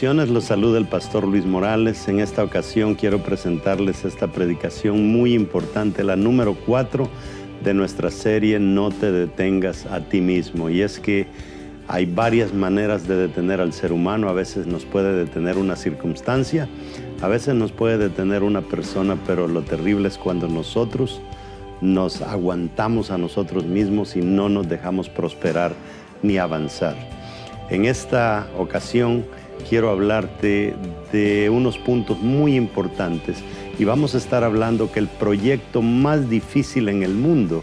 Los saluda el pastor Luis Morales. En esta ocasión quiero presentarles esta predicación muy importante, la número 4 de nuestra serie No te detengas a ti mismo. Y es que hay varias maneras de detener al ser humano. A veces nos puede detener una circunstancia, a veces nos puede detener una persona, pero lo terrible es cuando nosotros nos aguantamos a nosotros mismos y no nos dejamos prosperar ni avanzar. En esta ocasión, quiero hablarte de unos puntos muy importantes y vamos a estar hablando que el proyecto más difícil en el mundo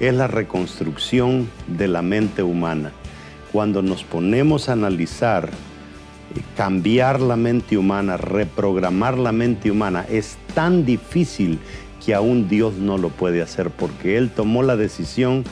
es la reconstrucción de la mente humana. Cuando nos ponemos a analizar, eh, cambiar la mente humana, reprogramar la mente humana, es tan difícil que aún Dios no lo puede hacer porque Él tomó la decisión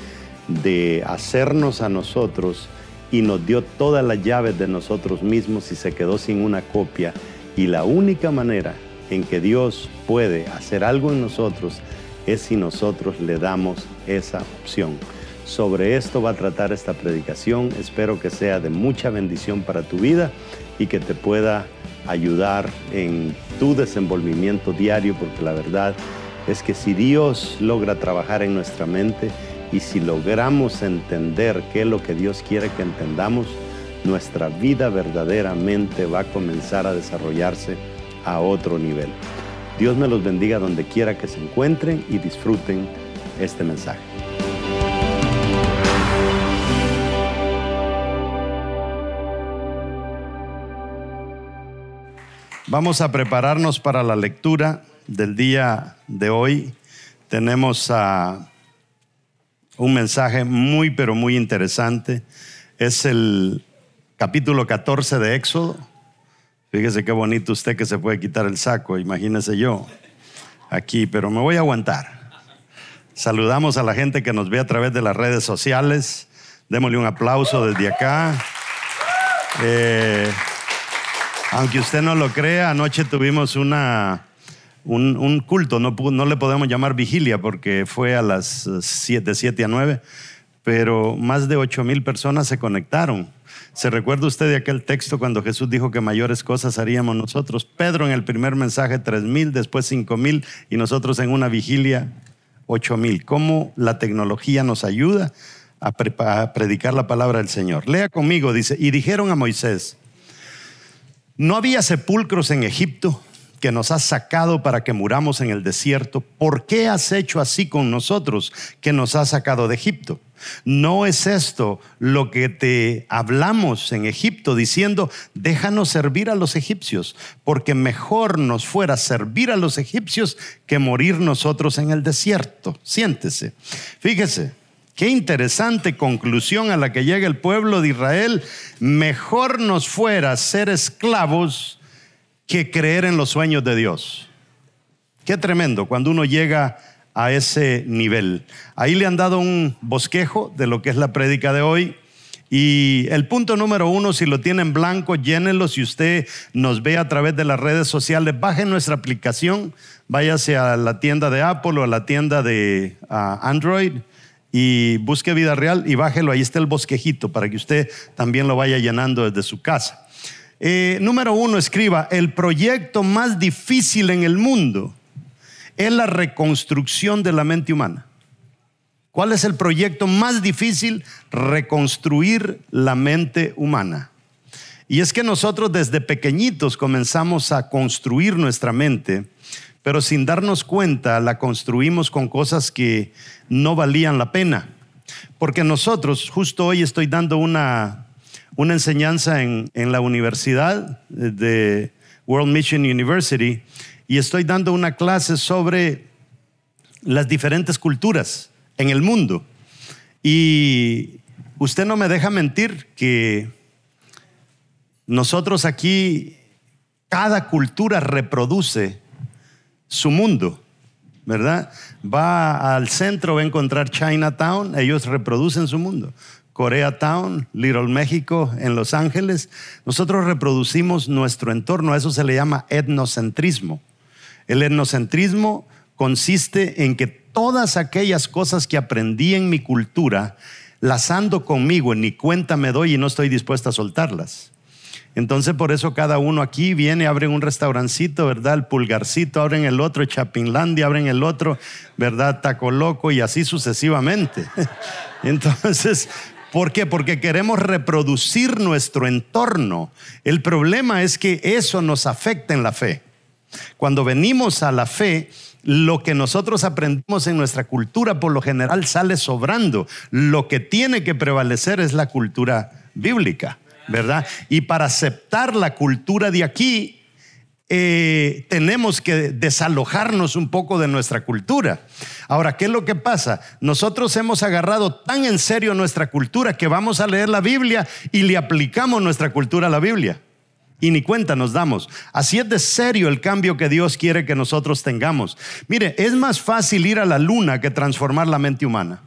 de hacernos a nosotros y nos dio todas las llaves de nosotros mismos y se quedó sin una copia. Y la única manera en que Dios puede hacer algo en nosotros es si nosotros le damos esa opción. Sobre esto va a tratar esta predicación. Espero que sea de mucha bendición para tu vida y que te pueda ayudar en tu desenvolvimiento diario, porque la verdad es que si Dios logra trabajar en nuestra mente, y si logramos entender qué es lo que Dios quiere que entendamos, nuestra vida verdaderamente va a comenzar a desarrollarse a otro nivel. Dios me los bendiga donde quiera que se encuentren y disfruten este mensaje. Vamos a prepararnos para la lectura del día de hoy. Tenemos a un mensaje muy, pero muy interesante. Es el capítulo 14 de Éxodo. Fíjese qué bonito usted que se puede quitar el saco, imagínese yo aquí, pero me voy a aguantar. Saludamos a la gente que nos ve a través de las redes sociales. Démosle un aplauso desde acá. Eh, aunque usted no lo crea, anoche tuvimos una un, culto, no, no, le podemos llamar vigilia porque fue a las 7, 7 a 9, pero más de 8 mil personas se conectaron. ¿Se recuerda usted de aquel texto cuando Jesús dijo que mayores cosas haríamos nosotros? Pedro en el primer mensaje 3 mil, después 5 mil y nosotros en una vigilia 8 mil. ¿Cómo la tecnología nos ayuda a, a predicar la palabra del Señor? Lea conmigo, dice, y dijeron a Moisés, no había sepulcros en Egipto que nos has sacado para que muramos en el desierto, ¿por qué has hecho así con nosotros que nos has sacado de Egipto? ¿No es esto lo que te hablamos en Egipto diciendo, déjanos servir a los egipcios, porque mejor nos fuera servir a los egipcios que morir nosotros en el desierto? Siéntese. Fíjese, Qué interesante conclusión a la que llega el pueblo de Israel. Mejor nos fuera ser esclavos que creer en los sueños de Dios. Qué tremendo cuando uno llega a ese nivel. Ahí le han dado un bosquejo de lo que es la prédica de hoy. Y el punto número uno, si lo tiene en blanco, llénelo. Si usted nos ve a través de las redes sociales, baje nuestra aplicación, váyase a la tienda de Apple o a la tienda de Android y busque vida real y bájelo. Ahí está el bosquejito para que usted también lo vaya llenando desde su casa. Eh, número uno, escriba, el proyecto más difícil en el mundo es la reconstrucción de la mente humana. ¿Cuál es el proyecto más difícil? Reconstruir la mente humana. Y es que nosotros desde pequeñitos comenzamos a construir nuestra mente, pero sin darnos cuenta la construimos con cosas que no valían la pena. Porque nosotros, justo hoy estoy dando una una enseñanza en, la universidad de World Mission University y estoy dando una clase sobre las diferentes culturas en el mundo. Y usted no me deja mentir que nosotros aquí, cada cultura reproduce su mundo, ¿verdad? Va al centro, va a encontrar Chinatown, ellos reproducen su mundo. Koreatown, Little México, en Los Ángeles, nosotros reproducimos nuestro entorno, a eso se le llama etnocentrismo. El etnocentrismo consiste en que todas aquellas cosas que aprendí en mi cultura, las ando conmigo, ni cuenta me doy y no estoy dispuesta a soltarlas. Entonces por eso cada uno aquí viene, abren un restaurancito, ¿verdad? El pulgarcito, abren el otro, Chapinlandia, abren el otro, ¿verdad? Taco Loco y así sucesivamente. Entonces, ¿por qué? Porque queremos reproducir nuestro entorno. El problema es que eso nos afecta en la fe. Cuando venimos a la fe, lo que nosotros aprendimos en nuestra cultura por lo general sale sobrando. Lo que tiene que prevalecer es la cultura bíblica. ¿verdad? Y para aceptar la cultura de aquí, eh, tenemos que desalojarnos un poco de nuestra cultura. Ahora, ¿qué es lo que pasa? Nosotros hemos agarrado tan en serio nuestra cultura que vamos a leer la Biblia y le aplicamos nuestra cultura a la Biblia. Y ni cuenta nos damos. Así es de serio el cambio que Dios quiere que nosotros tengamos. Mire, es más fácil ir a la luna que transformar la mente humana.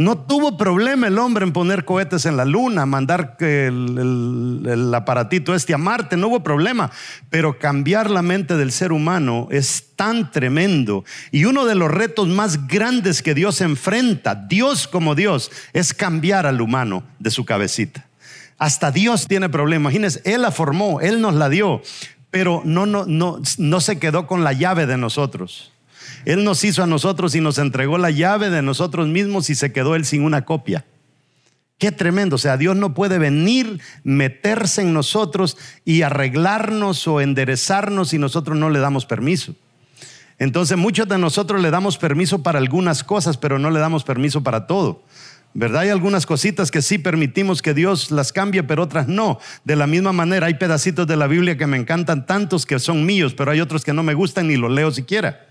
No tuvo problema el hombre en poner cohetes en la luna, mandar el, aparatito este a Marte, no hubo problema. Pero cambiar la mente del ser humano es tan tremendo. Y uno de los retos más grandes que Dios enfrenta, Dios como Dios, es cambiar al humano de su cabecita. Hasta Dios tiene problemas. Imagínense, Él la formó, Él nos la dio, pero no, no, no, no se quedó con la llave de nosotros. Él nos hizo a nosotros y nos entregó la llave de nosotros mismos y se quedó Él sin una copia. Qué tremendo. O sea, Dios no puede venir, meterse en nosotros y arreglarnos o enderezarnos si nosotros no le damos permiso. Entonces muchos de nosotros le damos permiso para algunas cosas, pero no le damos permiso para todo. ¿Verdad? Hay algunas cositas que sí permitimos que Dios las cambie, pero otras no. De la misma manera, hay pedacitos de la Biblia que me encantan tantos que son míos, pero hay otros que no me gustan ni los leo siquiera.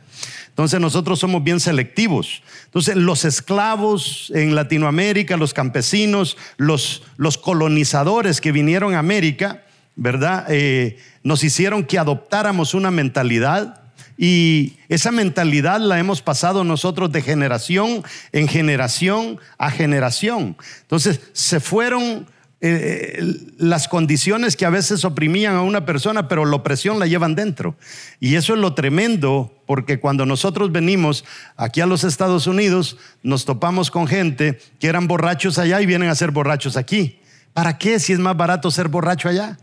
Entonces nosotros somos bien selectivos. Entonces los esclavos en Latinoamérica, los campesinos, los, los colonizadores que vinieron a América, ¿verdad? Eh, nos hicieron que adoptáramos una mentalidad y esa mentalidad la hemos pasado nosotros de generación en generación a generación. Entonces se fueron eh, las condiciones que a veces oprimían a una persona, pero la opresión la llevan dentro. Y eso es lo tremendo, porque cuando nosotros venimos aquí a los Estados Unidos, nos topamos con gente que eran borrachos allá y vienen a ser borrachos aquí. ¿Para qué si es más barato ser borracho allá?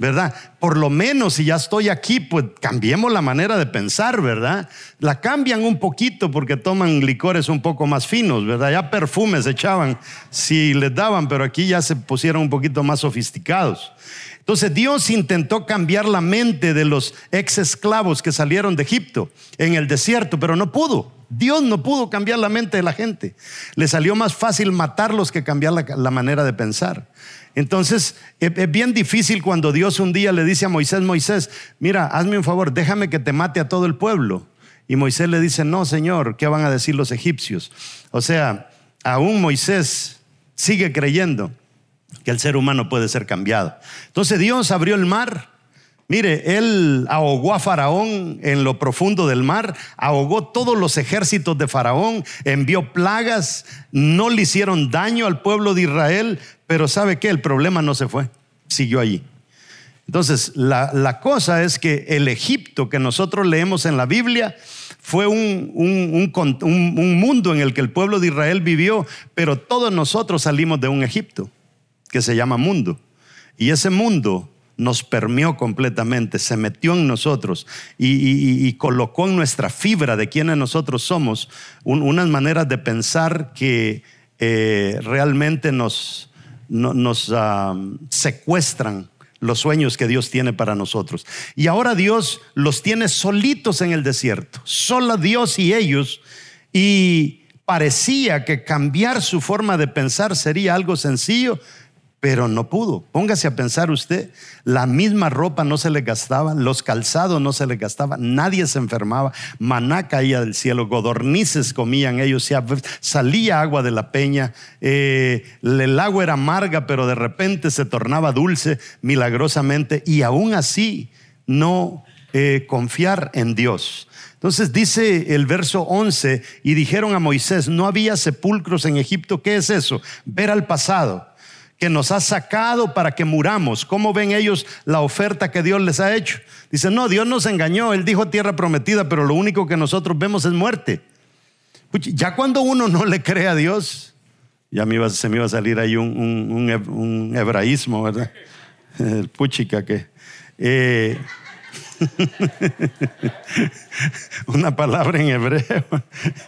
¿Verdad? Por lo menos si ya estoy aquí, pues cambiemos la manera de pensar, ¿verdad? La cambian un poquito porque toman licores un poco más finos, ¿verdad? Ya perfumes echaban si les daban, pero aquí ya se pusieron un poquito más sofisticados. Entonces Dios intentó cambiar la mente de los ex esclavos que salieron de Egipto en el desierto, pero no pudo. Dios no pudo cambiar la mente de la gente. Le salió más fácil matarlos que cambiar la, la manera de pensar. Entonces, es bien difícil cuando Dios un día le dice a Moisés, Moisés, mira, hazme un favor, déjame que te mate a todo el pueblo. Y Moisés le dice, no, Señor, ¿qué van a decir los egipcios? O sea, aún Moisés sigue creyendo que el ser humano puede ser cambiado. Entonces Dios abrió el mar. Mire, él ahogó a Faraón en lo profundo del mar, ahogó todos los ejércitos de Faraón, envió plagas, no le hicieron daño al pueblo de Israel, pero ¿sabe qué? El problema no se fue, siguió allí. Entonces, la, cosa es que el Egipto que nosotros leemos en la Biblia fue un, un, mundo en el que el pueblo de Israel vivió, pero todos nosotros salimos de un Egipto que se llama mundo. Y ese mundo nos permeó completamente, se metió en nosotros y, colocó en nuestra fibra de quienes nosotros somos unas maneras de pensar que eh, realmente nos, nos ah, secuestran los sueños que Dios tiene para nosotros. Y ahora Dios los tiene solitos en el desierto, solo Dios y ellos. Y parecía que cambiar su forma de pensar sería algo sencillo, pero no pudo. Póngase a pensar usted, la misma ropa no se le gastaba, los calzados no se le gastaban, nadie se enfermaba, maná caía del cielo, godornices comían ellos, salía agua de la peña, eh, el agua era amarga, pero de repente se tornaba dulce milagrosamente y aún así no eh, confiar en Dios. Entonces dice el verso 11, y dijeron a Moisés, no había sepulcros en Egipto, ¿qué es eso? Ver al pasado que nos ha sacado para que muramos. ¿Cómo ven ellos la oferta que Dios les ha hecho? Dicen, no, Dios nos engañó, Él dijo tierra prometida, pero lo único que nosotros vemos es muerte. Ya cuando uno no le cree a Dios, Ya se me iba a salir ahí un, hebraísmo, ¿verdad? El puchica que... Eh, una palabra en hebreo.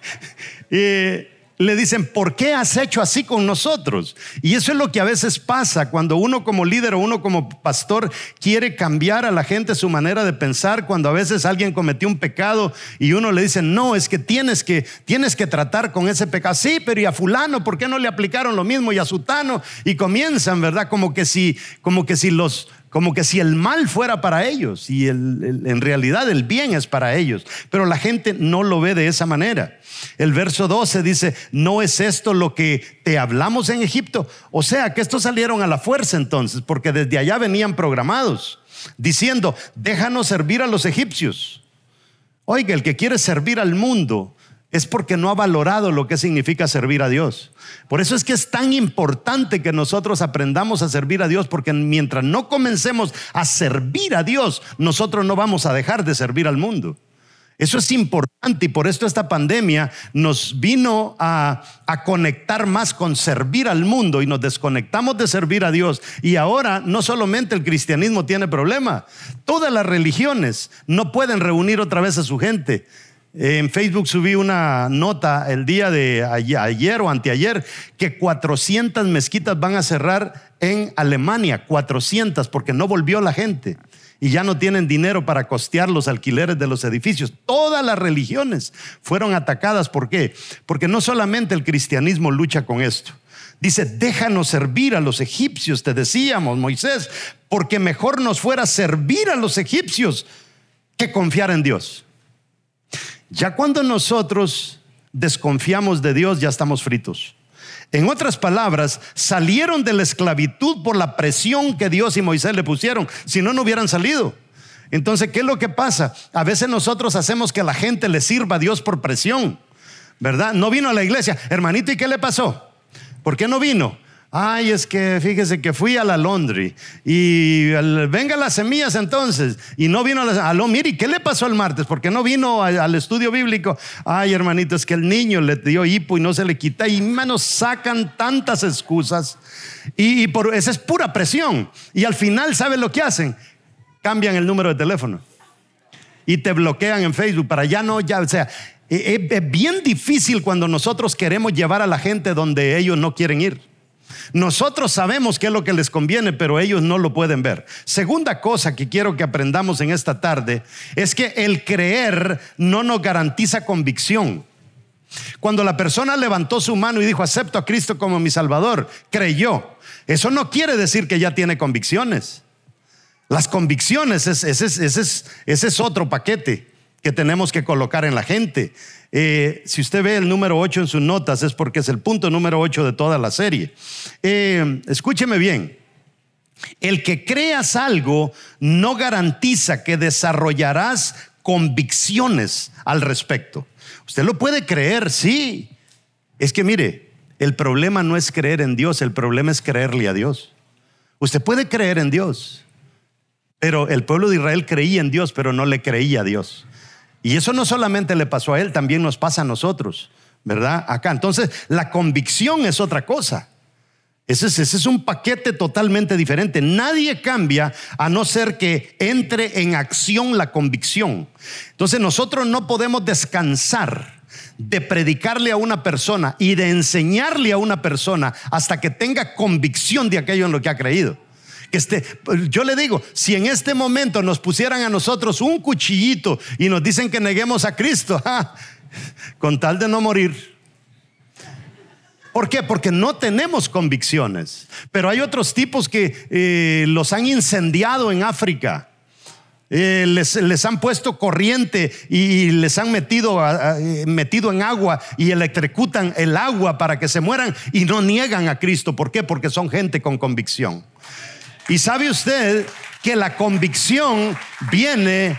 y le dicen, ¿por qué has hecho así con nosotros? Y eso es lo que a veces pasa cuando uno como líder o uno como pastor quiere cambiar a la gente su manera de pensar, cuando a veces alguien cometió un pecado y uno le dice, no, es que tienes que, tienes que tratar con ese pecado. Sí, pero ¿y a fulano por qué no le aplicaron lo mismo? Y a sutano. Y comienzan, ¿verdad? Como que si, como que si los, como que si el mal fuera para ellos y en realidad el bien es para ellos. Pero la gente no lo ve de esa manera. El verso 12 dice, ¿no es esto lo que te hablamos en Egipto? O sea, que estos salieron a la fuerza entonces, porque desde allá venían programados, diciendo, déjanos servir a los egipcios. Oiga, el que quiere servir al mundo es porque no ha valorado lo que significa servir a Dios. Por eso es que es tan importante que nosotros aprendamos a servir a Dios, porque mientras no comencemos a servir a Dios, nosotros no vamos a dejar de servir al mundo. Eso es importante y por esto esta pandemia nos vino a, a, conectar más con servir al mundo y nos desconectamos de servir a Dios. Y ahora no solamente el cristianismo tiene problema, todas las religiones no pueden reunir otra vez a su gente. En Facebook subí una nota el día de ayer, o anteayer que 400 mezquitas van a cerrar en Alemania, 400 porque no volvió la gente y ya no tienen dinero para costear los alquileres de los edificios. Todas las religiones fueron atacadas. ¿Por qué? Porque no solamente el cristianismo lucha con esto. Dice, déjanos servir a los egipcios, te decíamos, Moisés, porque mejor nos fuera servir a los egipcios que confiar en Dios. Ya cuando nosotros desconfiamos de Dios, ya estamos fritos. En otras palabras, salieron de la esclavitud por la presión que Dios y Moisés le pusieron. Si no, no hubieran salido. Entonces, ¿qué es lo que pasa? A veces nosotros hacemos que la gente le sirva a Dios por presión, ¿verdad? No vino a la iglesia. Hermanito, ¿y qué le pasó? ¿Por qué no vino? Ay, es que fíjese que fui a la Londres y venga las semillas entonces y no vino a la aló, mire, ¿qué le pasó el martes? Porque no vino al estudio bíblico. Ay, hermanito, es que el niño le dio hipo y no se le quita y menos sacan tantas excusas y, por esa es pura presión y al final ¿saben lo que hacen? Cambian el número de teléfono y te bloquean en Facebook para ya no ya, o sea, e, e, es bien difícil cuando nosotros queremos llevar a la gente donde ellos no quieren ir. Nosotros sabemos qué es lo que les conviene, pero ellos no lo pueden ver. Segunda cosa que quiero que aprendamos en esta tarde es que el creer no nos garantiza convicción. Cuando la persona levantó su mano y dijo, acepto a Cristo como mi Salvador, creyó. Eso no quiere decir que ya tiene convicciones. Las convicciones, ese es, otro paquete que tenemos que colocar en la gente. Eh, si usted ve el número 8 en sus notas, es porque es el punto número 8 de toda la serie. Eh, escúcheme bien. El que creas algo no garantiza que desarrollarás convicciones al respecto. Usted lo puede creer, sí. Es que mire, el problema no es creer en Dios, el problema es creerle a Dios. Usted puede creer en Dios, pero el pueblo de Israel creía en Dios, pero no le creía a Dios. Y eso no solamente le pasó a él, también nos pasa a nosotros, ¿verdad? Acá. Entonces, la convicción es otra cosa. Ese es, un paquete totalmente diferente. Nadie cambia a no ser que entre en acción la convicción. Entonces nosotros no podemos descansar de predicarle a una persona y de enseñarle a una persona hasta que tenga convicción de aquello en lo que ha creído. Yo le digo, si en este momento nos pusieran a nosotros un cuchillito y nos dicen que neguemos a Cristo, con tal de no morir. ¿Por qué? Porque no tenemos convicciones. Pero hay otros tipos que eh, los han incendiado en África. Eh, les, han puesto corriente y les han metido, eh, metido en agua y electrocutan el agua para que se mueran y no niegan a Cristo. ¿Por qué? Porque son gente con convicción. Y sabe usted que la convicción viene,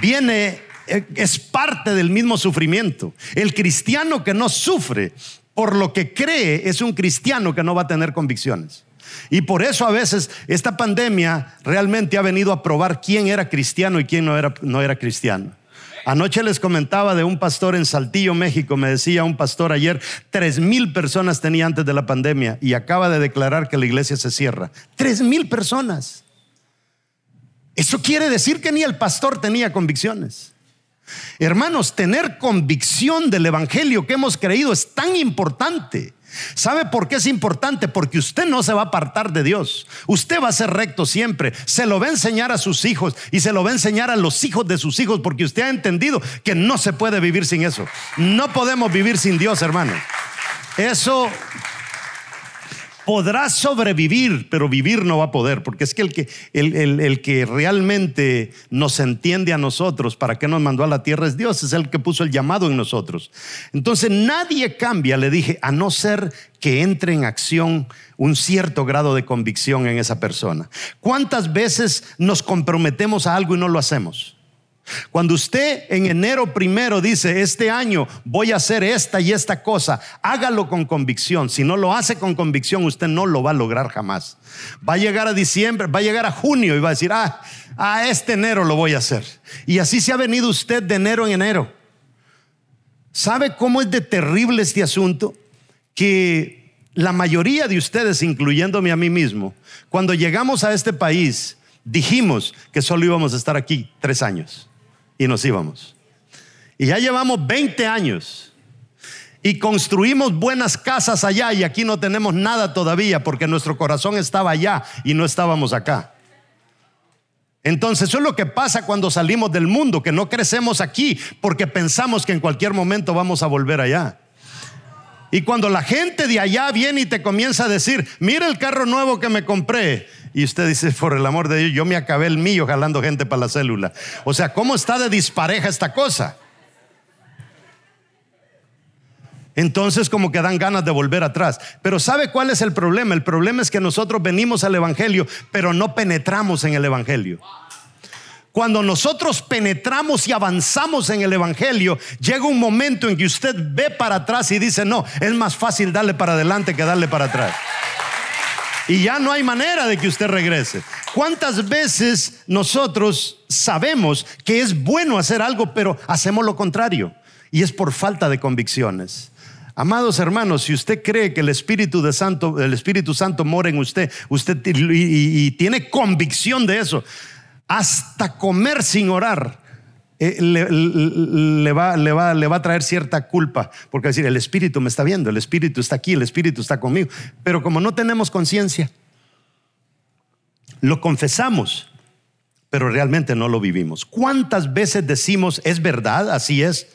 viene, eh, es parte del mismo sufrimiento. El cristiano que no sufre por lo que cree es un cristiano que no va a tener convicciones. Y por eso a veces esta pandemia realmente ha venido a probar quién era cristiano y quién no era, no era cristiano. Anoche les comentaba de un pastor en Saltillo, México. Me decía un pastor ayer, tres mil personas tenía antes de la pandemia y acaba de declarar que la iglesia se cierra. Tres mil personas. Eso quiere decir que ni el pastor tenía convicciones. Hermanos, tener convicción del Evangelio que hemos creído es tan importante. ¿Sabe por qué es importante? Porque usted no se va a apartar de Dios. Usted va a ser recto siempre. Se lo va a enseñar a sus hijos y se lo va a enseñar a los hijos de sus hijos porque usted ha entendido que no se puede vivir sin eso. No podemos vivir sin Dios, hermano. Eso podrá sobrevivir, pero vivir no va a poder, porque es que el que, el, que realmente nos entiende a nosotros, para qué nos mandó a la tierra es Dios, es el que puso el llamado en nosotros. Entonces nadie cambia, le dije, a no ser que entre en acción un cierto grado de convicción en esa persona. ¿Cuántas veces nos comprometemos a algo y no lo hacemos? Cuando usted en enero primero dice, este año voy a hacer esta y esta cosa, hágalo con convicción. Si no lo hace con convicción, usted no lo va a lograr jamás. Va a llegar a diciembre, va a llegar a junio y va a decir, ah, a este enero lo voy a hacer. Y así se ha venido usted de enero en enero. ¿Sabe cómo es de terrible este asunto? Que la mayoría de ustedes, incluyéndome a mí mismo, cuando llegamos a este país, dijimos que solo íbamos a estar aquí tres años y nos íbamos. Y ya llevamos 20 años y construimos buenas casas allá y aquí no tenemos nada todavía porque nuestro corazón estaba allá y no estábamos acá. Entonces eso es lo que pasa cuando salimos del mundo, que no crecemos aquí porque pensamos que en cualquier momento vamos a volver allá. Y cuando la gente de allá viene y te comienza a decir, mira el carro nuevo que me compré, y usted dice, por el amor de Dios, yo me acabé el mío jalando gente para la célula. O sea, ¿cómo está de dispareja esta cosa? Entonces como que dan ganas de volver atrás. Pero ¿sabe cuál es el problema? El problema es que nosotros venimos al Evangelio, pero no penetramos en el Evangelio. Cuando nosotros penetramos y avanzamos en el Evangelio, llega un momento en que usted ve para atrás y dice, no, es más fácil darle para adelante que darle para atrás. Y ya no hay manera de que usted regrese. ¿Cuántas veces nosotros sabemos que es bueno hacer algo, pero hacemos lo contrario? Y es por falta de convicciones. Amados hermanos, si usted cree que el Espíritu, Santo, el Espíritu Santo mora en usted, usted y tiene convicción de eso, hasta comer sin orar, eh, le, va, le, va, le va a traer cierta culpa, porque decir, el Espíritu me está viendo, el Espíritu está aquí, el Espíritu está conmigo. Pero como no tenemos conciencia, lo confesamos, pero realmente no lo vivimos. ¿Cuántas veces decimos, es verdad, así es,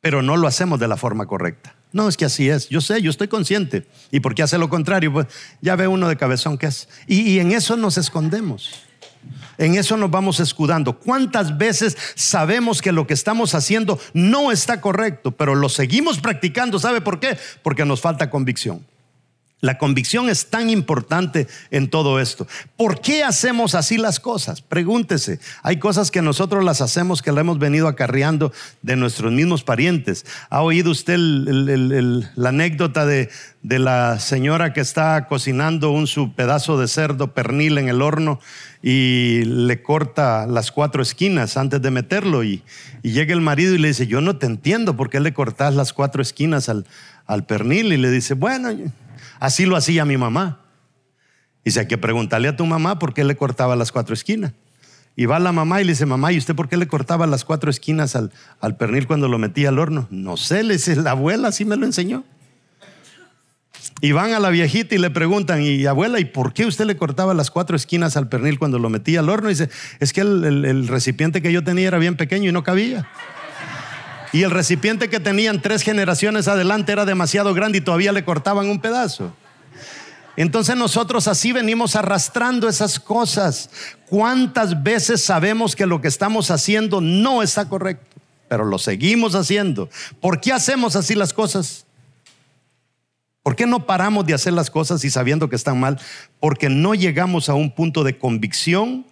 pero no lo hacemos de la forma correcta? No, es que así es. Yo sé, yo estoy consciente. ¿Y por qué hace lo contrario? Pues ya ve uno de cabezón que es. y en eso nos escondemos. En eso nos vamos escudando. ¿Cuántas veces sabemos que lo que estamos haciendo no está correcto, pero lo seguimos practicando? ¿Sabe por qué? Porque nos falta convicción. La convicción es tan importante en todo esto. ¿Por qué hacemos así las cosas? Pregúntese. Hay cosas que nosotros las hacemos que la hemos venido acarreando de nuestros mismos parientes. ¿Ha oído usted la anécdota de, la señora que está cocinando un su pedazo de cerdo pernil en el horno y le corta las cuatro esquinas antes de meterlo? Y, llega el marido y le dice, yo no te entiendo por qué le cortas las cuatro esquinas al pernil. Y le dice, bueno Así lo hacía mi mamá. Dice, hay que preguntarle a tu mamá por qué le cortaba las cuatro esquinas. Y va la mamá y le dice, mamá, ¿y usted por qué le cortaba las cuatro esquinas al, al pernil cuando lo metía al horno? No sé, le dice, la abuela así me lo enseñó. Y van a la viejita y le preguntan, y abuela, ¿y por qué usted le cortaba las cuatro esquinas al pernil cuando lo metía al horno? Y dice, es que el recipiente que yo tenía era bien pequeño y no cabía. Y el recipiente que tenían tres generaciones adelante era demasiado grande y todavía le cortaban un pedazo. Entonces nosotros así venimos arrastrando esas cosas. ¿Cuántas veces sabemos que lo que estamos haciendo no está correcto? Pero lo seguimos haciendo. ¿Por qué hacemos así las cosas? ¿Por qué no paramos de hacer las cosas y sabiendo que están mal? Porque no llegamos a un punto de convicción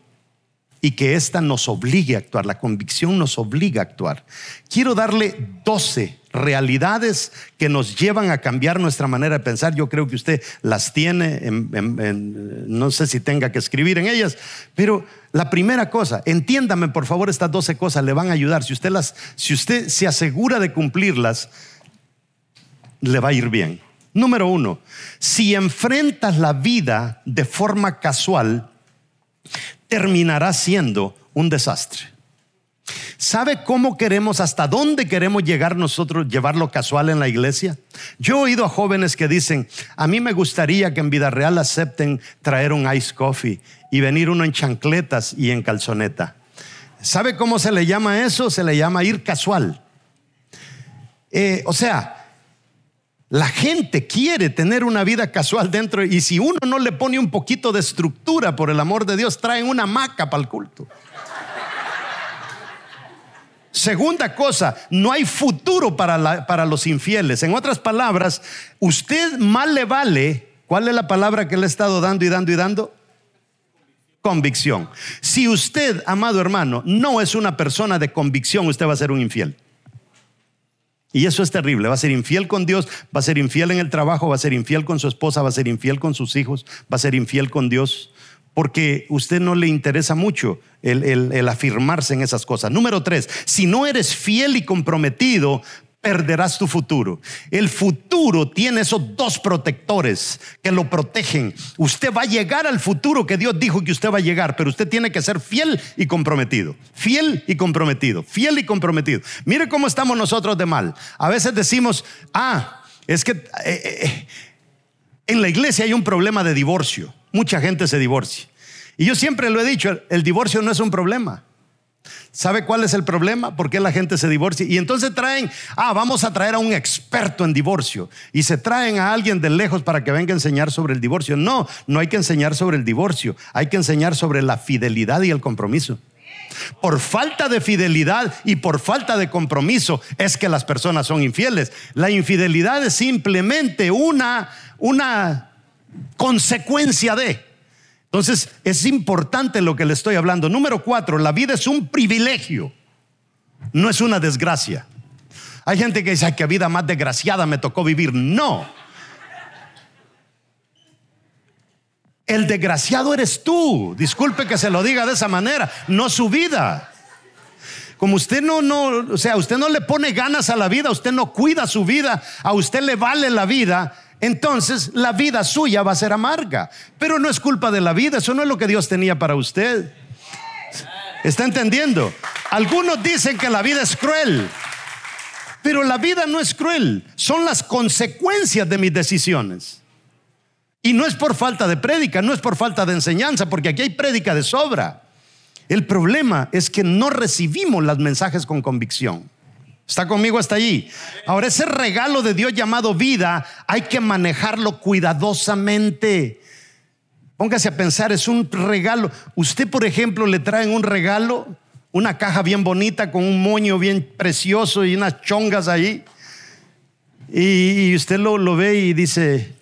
y que ésta nos obligue a actuar. La convicción nos obliga a actuar. Quiero darle 12 realidades que nos llevan a cambiar nuestra manera de pensar. Yo creo que usted las tiene, no sé si tenga que escribir en ellas, pero la primera cosa, entiéndame por favor, estas 12 cosas le van a ayudar. Si usted, las, si usted se asegura de cumplirlas, le va a ir bien. Número uno, si enfrentas la vida de forma casual, terminará siendo un desastre. ¿Sabe cómo queremos, hasta dónde queremos llegar nosotros, llevarlo casual en la iglesia? Yo he oído a jóvenes que dicen, a mí me gustaría que en vida real acepten traer un ice coffee y venir uno en chancletas y en calzoneta. ¿Sabe cómo se le llama eso? Se le llama ir casual. Eh, o sea, la gente quiere tener una vida casual dentro y si uno no le pone un poquito de estructura, por el amor de Dios, traen una maca para el culto. Segunda cosa, no hay futuro para, para los infieles. En otras palabras, usted mal le vale. ¿Cuál es la palabra que le he estado dando y dando y dando? Convicción. Si usted, amado hermano, no es una persona de convicción, usted va a ser un infiel. Y eso es terrible. Va a ser infiel con Dios, va a ser infiel en el trabajo, va a ser infiel con su esposa, va a ser infiel con sus hijos, va a ser infiel con Dios porque usted no le interesa mucho el, afirmarse en esas cosas. Número tres, si no eres fiel y comprometido, perderás tu futuro. El futuro tiene esos dos protectores que lo protegen. Usted va a llegar al futuro que Dios dijo que usted va a llegar, pero usted tiene que ser fiel y comprometido. Fiel y comprometido. Fiel y comprometido. Mire cómo estamos nosotros de mal. A veces decimos, ah, es que eh, eh, eh, en la iglesia hay un problema de divorcio mucha gente se divorcia. Y yo siempre lo he dicho, el divorcio no es un problema. ¿Sabe cuál es el problema? ¿Por qué la gente se divorcia? Y entonces traen, ah, vamos a traer a un experto en divorcio. Y se traen a alguien de lejos para que venga a enseñar sobre el divorcio. No, no hay que enseñar sobre el divorcio. Hay que enseñar sobre la fidelidad y el compromiso. Por falta de fidelidad y por falta de compromiso es que las personas son infieles. La infidelidad es simplemente una, una consecuencia de. Entonces, es importante lo que le estoy hablando. Número cuatro, la vida es un privilegio, no es una desgracia. Hay gente que dice, ay, qué vida más desgraciada me tocó vivir. No. El desgraciado eres tú. Disculpe que se lo diga de esa manera, no su vida. Como usted no, no, o sea, usted no le pone ganas a la vida, usted no cuida su vida, a usted le vale la vida, entonces la vida suya va a ser amarga. Pero no es culpa de la vida, eso no es lo que Dios tenía para usted. ¿Está entendiendo? Algunos dicen que la vida es cruel, pero la vida no es cruel, son las consecuencias de mis decisiones. Y no es por falta de prédica, no es por falta de enseñanza, porque aquí hay prédica de sobra. El problema es que no recibimos los mensajes con convicción. ¿Está conmigo hasta allí? Ahora, ese regalo de Dios llamado vida hay que manejarlo cuidadosamente. Póngase a pensar, es un regalo. Usted, por ejemplo, le traen un regalo, una caja bien bonita con un moño bien precioso y unas chongas ahí. Y, usted lo, lo ve y dice,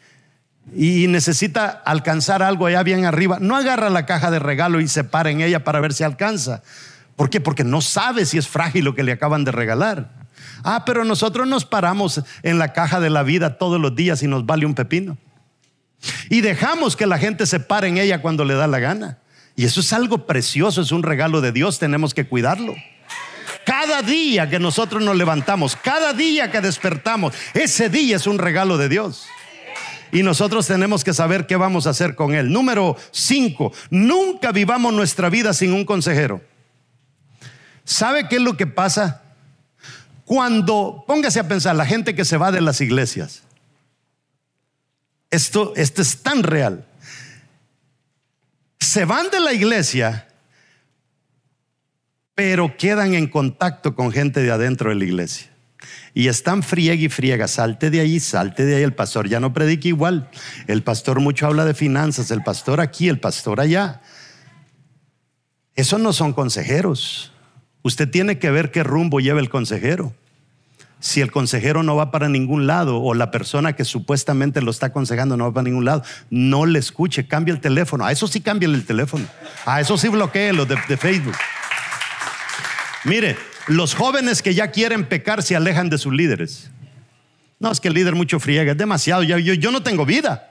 y necesita alcanzar algo allá bien arriba. No agarra la caja de regalo y se para en ella para ver si alcanza. ¿Por qué? Porque no sabe si es frágil lo que le acaban de regalar. Ah, pero nosotros nos paramos en la caja de la vida todos los días y nos vale un pepino. Y dejamos que la gente se pare en ella cuando le da la gana. Y eso es algo precioso, es un regalo de Dios, tenemos que cuidarlo. Cada día que nosotros nos levantamos, cada día que despertamos, ese día es un regalo de Dios. Y nosotros tenemos que saber qué vamos a hacer con él. Número cinco, nunca vivamos nuestra vida sin un consejero. ¿Sabe qué es lo que pasa? Cuando, póngase a pensar, la gente que se va de las iglesias, esto, esto es tan real. Se van de la iglesia, pero quedan en contacto con gente de adentro de la iglesia. Y están friega y friega, salte de ahí, salte de ahí. El pastor ya no predica igual. El pastor mucho habla de finanzas, el pastor aquí, el pastor allá. Esos no son consejeros. Usted tiene que ver qué rumbo lleva el consejero. Si el consejero no va para ningún lado o la persona que supuestamente lo está aconsejando no va para ningún lado, no le escuche, cambie el teléfono. A eso sí cambie el teléfono. A eso sí bloquee lo de, de Facebook. Mire, Los jóvenes que ya quieren pecar se alejan de sus líderes. No, es que el líder mucho friega, es demasiado, yo, yo no tengo vida.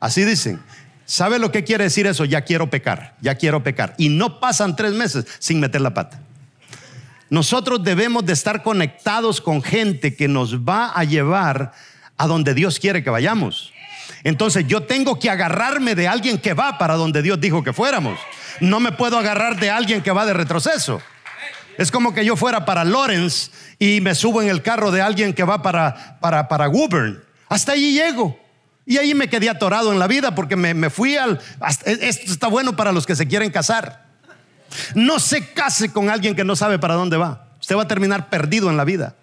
Así dicen. ¿Sabe lo que quiere decir eso? Ya quiero pecar, ya quiero pecar. Y no pasan tres meses sin meter la pata. Nosotros debemos de estar conectados con gente que nos va a llevar a donde Dios quiere que vayamos. Entonces yo tengo que agarrarme de alguien que va para donde Dios dijo que fuéramos. No me puedo agarrar de alguien que va de retroceso. Es como que yo fuera para Lawrence y me subo en el carro de alguien que va para, para, para Woburn. Hasta allí llego. Y ahí me quedé atorado en la vida porque me, fui al... esto está bueno para los que se quieren casar. No se case con alguien que no sabe para dónde va. Usted va a terminar perdido en la vida.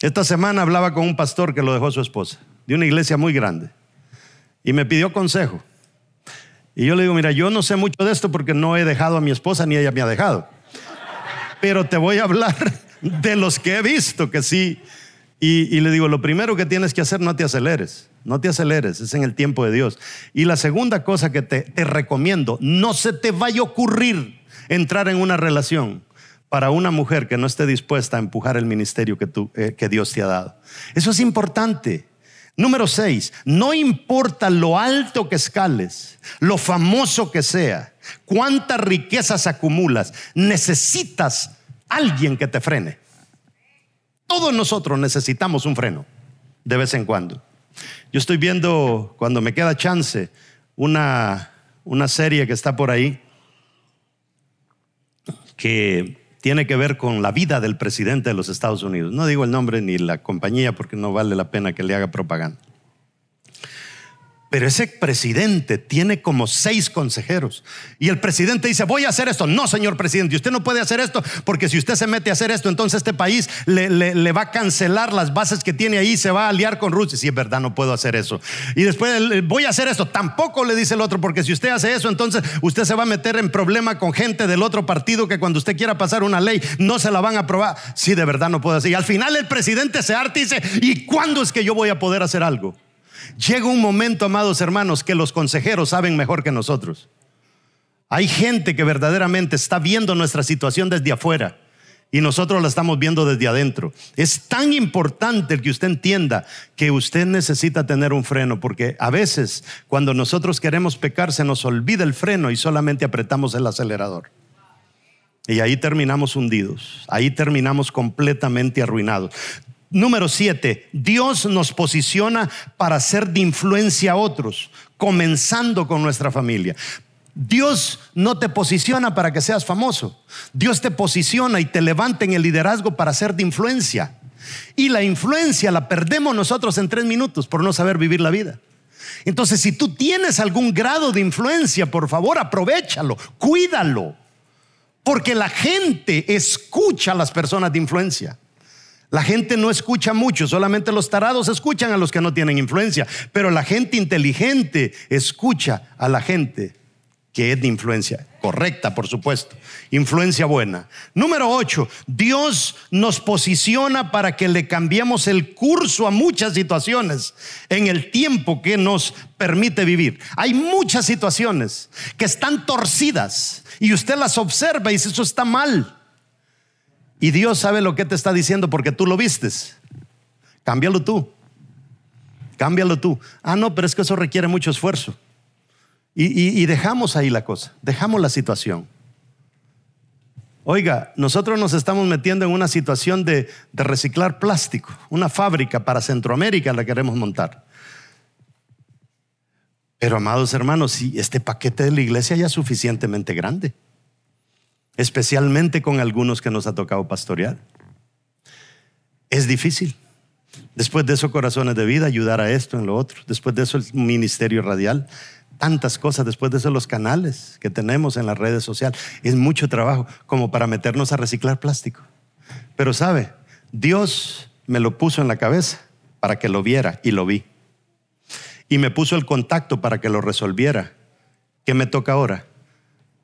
Esta semana hablaba con un pastor que lo dejó su esposa, de una iglesia muy grande, y me pidió consejo. Y yo le digo, mira, yo no sé mucho de esto porque no he dejado a mi esposa ni ella me ha dejado. Pero te voy a hablar de los que he visto que sí y, le digo, lo primero que tienes que hacer, no te aceleres, no te aceleres, es en el tiempo de Dios. Y la segunda cosa que te, recomiendo, no se te vaya a ocurrir entrar en una relación para una mujer que no esté dispuesta a empujar el ministerio que, eh, que Dios te ha dado. Eso es importante. Número seis, no importa lo alto que escales, lo famoso que sea, cuántas riquezas acumulas, necesitas alguien que te frene. Todos nosotros necesitamos un freno de vez en cuando. Yo estoy viendo, cuando me queda chance, una, una serie que está por ahí que tiene que ver con la vida del presidente de los Estados Unidos. No digo el nombre ni la compañía porque no vale la pena que le haga propaganda. Pero ese presidente tiene como seis consejeros. Y el presidente dice, voy a hacer esto. No, señor presidente, usted no puede hacer esto porque si usted se mete a hacer esto, entonces este país le, va a cancelar las bases que tiene ahí, se va a aliar con Rusia. Si es verdad, no puedo hacer eso. Y después, voy a hacer esto. Tampoco le dice el otro, porque si usted hace eso, entonces usted se va a meter en problema con gente del otro partido que cuando usted quiera pasar una ley, no se la van a aprobar. Si de verdad no puedo hacer. Y al final el presidente se harta y dice, ¿y cuándo es que yo voy a poder hacer algo? Llega un momento, amados hermanos, que los consejeros saben mejor que nosotros. Hay gente que verdaderamente está viendo nuestra situación desde afuera y nosotros la estamos viendo desde adentro. Es tan importante el que usted entienda que usted necesita tener un freno, porque a veces cuando nosotros queremos pecar se nos olvida el freno y solamente apretamos el acelerador. Y ahí terminamos hundidos, ahí terminamos completamente arruinados. Número siete, Dios nos posiciona para ser de influencia a otros, comenzando con nuestra familia. Dios no te posiciona para que seas famoso. Dios te posiciona y te levanta en el liderazgo para ser de influencia. Y la influencia la perdemos nosotros en tres minutos por no saber vivir la vida. Entonces, si tú tienes algún grado de influencia, por favor, aprovechalo, cuídalo. Porque la gente escucha a las personas de influencia. La gente no escucha mucho, solamente los tarados escuchan a los que no tienen influencia, pero la gente inteligente escucha a la gente que es de influencia correcta, por supuesto, influencia buena. Número 8, Dios nos posiciona para que le cambiemos el curso a muchas situaciones en el tiempo que nos permite vivir. Hay muchas situaciones que están torcidas y usted las observa y dice, eso está mal. Y Dios sabe lo que te está diciendo porque tú lo vistes. Cámbialo tú. Cámbialo tú. Ah, no, pero es que eso requiere mucho esfuerzo. Y, dejamos ahí la cosa, dejamos la situación. Oiga, nosotros nos estamos metiendo en una situación de, de reciclar plástico, una fábrica para Centroamérica la queremos montar. Pero amados hermanos, este paquete de la iglesia ya es suficientemente grande especialmente con algunos que nos ha tocado pastorear. Es difícil. Después de eso, corazones de vida, ayudar a esto, en lo otro. Después de eso, el ministerio radial. Tantas cosas. Después de eso, los canales que tenemos en las redes sociales. Es mucho trabajo como para meternos a reciclar plástico. Pero sabe, Dios me lo puso en la cabeza para que lo viera y lo vi. Y me puso el contacto para que lo resolviera. ¿Qué me toca ahora?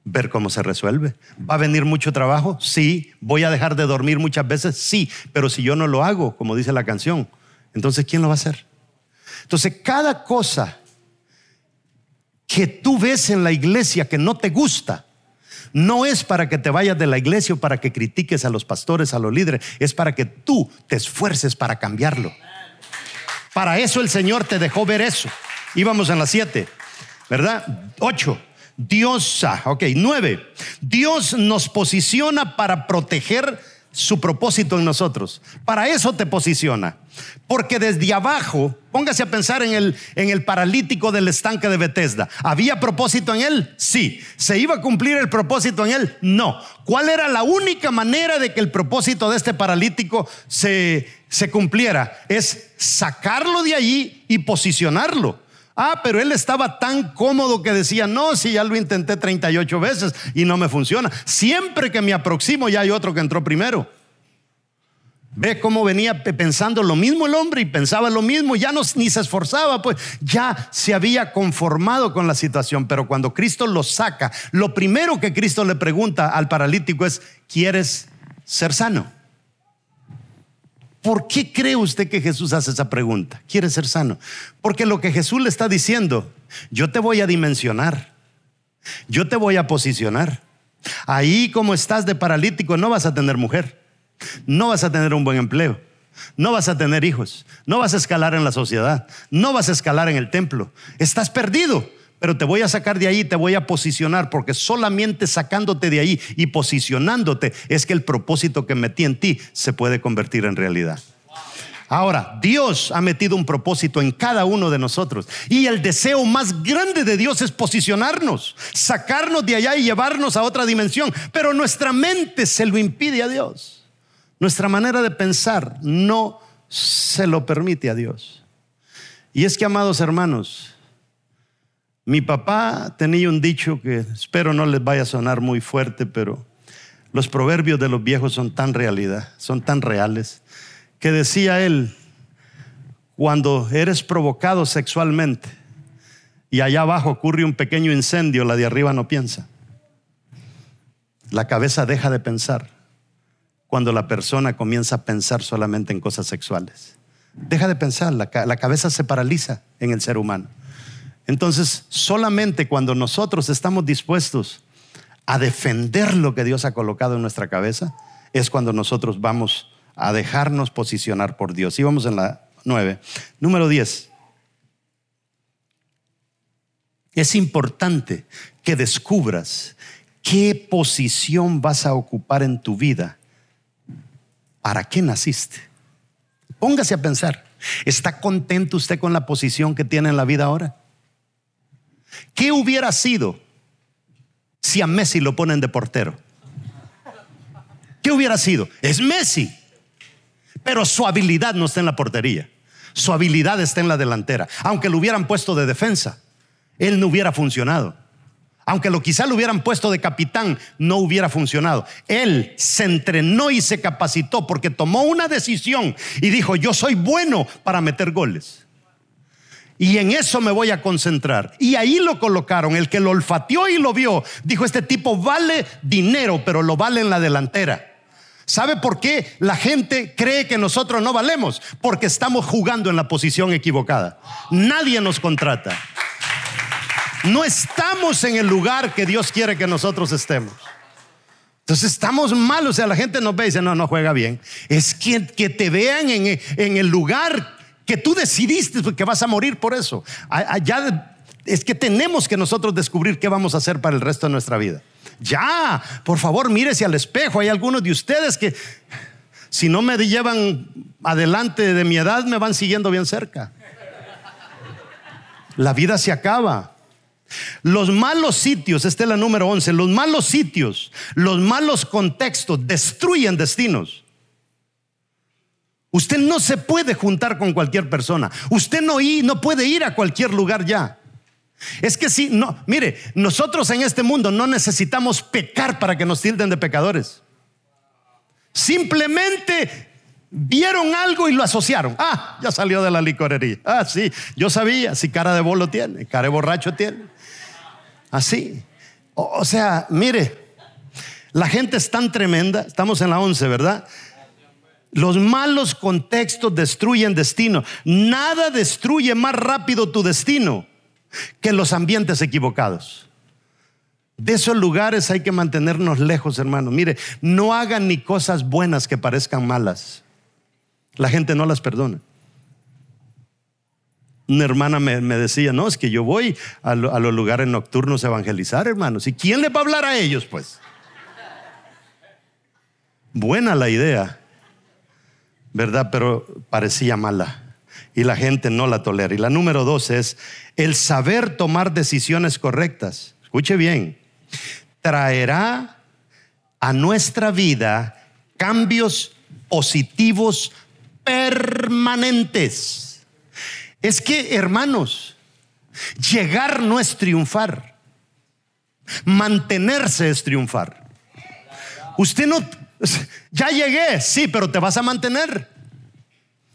Ver cómo se resuelve. ¿Va a venir mucho trabajo? Sí. ¿Voy a dejar de dormir muchas veces? Sí. Pero si yo no lo hago, como dice la canción, entonces ¿quién lo va a hacer? Entonces cada cosa que tú ves en la iglesia que no te gusta, no es para que te vayas de la iglesia o para que critiques a los pastores, a los líderes, es para que tú te esfuerces para cambiarlo. Para eso el Señor te dejó ver eso. Íbamos en las siete, ¿verdad? Ocho. Dios, ah, ok, nueve. Dios nos posiciona para proteger su propósito en nosotros. Para eso te posiciona. Porque desde abajo, póngase a pensar en el, en el paralítico del estanque de Bethesda. ¿Había propósito en él? Sí. ¿Se iba a cumplir el propósito en él? No. ¿Cuál era la única manera de que el propósito de este paralítico se, se cumpliera? Es sacarlo de allí y posicionarlo. Ah, pero él estaba tan cómodo que decía, no, si ya lo intenté 38 veces y no me funciona. Siempre que me aproximo ya hay otro que entró primero. Ve cómo venía pensando lo mismo el hombre y pensaba lo mismo, ya no, ni se esforzaba, pues ya se había conformado con la situación. Pero cuando Cristo lo saca, lo primero que Cristo le pregunta al paralítico es, ¿quieres ser sano? ¿Por qué cree usted que Jesús hace esa pregunta? ¿Quiere ser sano? Porque lo que Jesús le está diciendo, yo te voy a dimensionar, yo te voy a posicionar. Ahí como estás de paralítico no vas a tener mujer, no vas a tener un buen empleo, no vas a tener hijos, no vas a escalar en la sociedad, no vas a escalar en el templo. Estás perdido pero te voy a sacar de ahí, te voy a posicionar, porque solamente sacándote de ahí y posicionándote es que el propósito que metí en ti se puede convertir en realidad. Ahora, Dios ha metido un propósito en cada uno de nosotros y el deseo más grande de Dios es posicionarnos, sacarnos de allá y llevarnos a otra dimensión, pero nuestra mente se lo impide a Dios. Nuestra manera de pensar no se lo permite a Dios. Y es que, amados hermanos, mi papá tenía un dicho que espero no les vaya a sonar muy fuerte, pero los proverbios de los viejos son tan realidad, son tan reales, que decía él, cuando eres provocado sexualmente y allá abajo ocurre un pequeño incendio, la de arriba no piensa. La cabeza deja de pensar cuando la persona comienza a pensar solamente en cosas sexuales. Deja de pensar, la, la cabeza se paraliza en el ser humano. Entonces, solamente cuando nosotros estamos dispuestos a defender lo que Dios ha colocado en nuestra cabeza, es cuando nosotros vamos a dejarnos posicionar por Dios. Y vamos en la 9. Número 10. Es importante que descubras qué posición vas a ocupar en tu vida. ¿Para qué naciste? Póngase a pensar. ¿Está contento usted con la posición que tiene en la vida ahora? ¿Qué hubiera sido si a Messi lo ponen de portero? ¿Qué hubiera sido? Es Messi. Pero su habilidad no está en la portería. Su habilidad está en la delantera. Aunque lo hubieran puesto de defensa, él no hubiera funcionado. Aunque lo quizá lo hubieran puesto de capitán, no hubiera funcionado. Él se entrenó y se capacitó porque tomó una decisión y dijo, yo soy bueno para meter goles. Y en eso me voy a concentrar. Y ahí lo colocaron. El que lo olfateó y lo vio, dijo, este tipo vale dinero, pero lo vale en la delantera. ¿Sabe por qué la gente cree que nosotros no valemos? Porque estamos jugando en la posición equivocada. Nadie nos contrata. No estamos en el lugar que Dios quiere que nosotros estemos. Entonces estamos mal, o sea, la gente nos ve y dice, no, no juega bien. Es que, que te vean en, en el lugar que tú decidiste que vas a morir por eso. Allá es que tenemos que nosotros descubrir qué vamos a hacer para el resto de nuestra vida. Ya, por favor, mírese al espejo. Hay algunos de ustedes que si no me llevan adelante de mi edad, me van siguiendo bien cerca. La vida se acaba. Los malos sitios, esta es la número 11, los malos sitios, los malos contextos destruyen destinos. Usted no se puede juntar con cualquier persona. Usted no, no puede ir a cualquier lugar ya. Es que si no, mire, nosotros en este mundo no necesitamos pecar para que nos tilden de pecadores. Simplemente vieron algo y lo asociaron. Ah, ya salió de la licorería. Ah, sí, yo sabía si cara de bolo tiene, cara de borracho tiene. Así. O, o sea, mire, la gente es tan tremenda, estamos en la 11, ¿verdad? Los malos contextos destruyen destino. Nada destruye más rápido tu destino que los ambientes equivocados. De esos lugares hay que mantenernos lejos, hermano. Mire, no hagan ni cosas buenas que parezcan malas. La gente no las perdona. Una hermana me, decía, no, es que yo voy a, los lugares nocturnos a evangelizar, hermanos. ¿Y quién le va a hablar a ellos, pues? Buena la idea, ¿verdad? Pero parecía mala. Y la gente no la tolera. Y la número dos es el saber tomar decisiones correctas. Escuche bien traerá a nuestra vida cambios positivos permanentes. Es que, hermanos, llegar no es triunfar. Mantenerse es triunfar. Usted no, ya llegué, sí, pero te vas a mantener.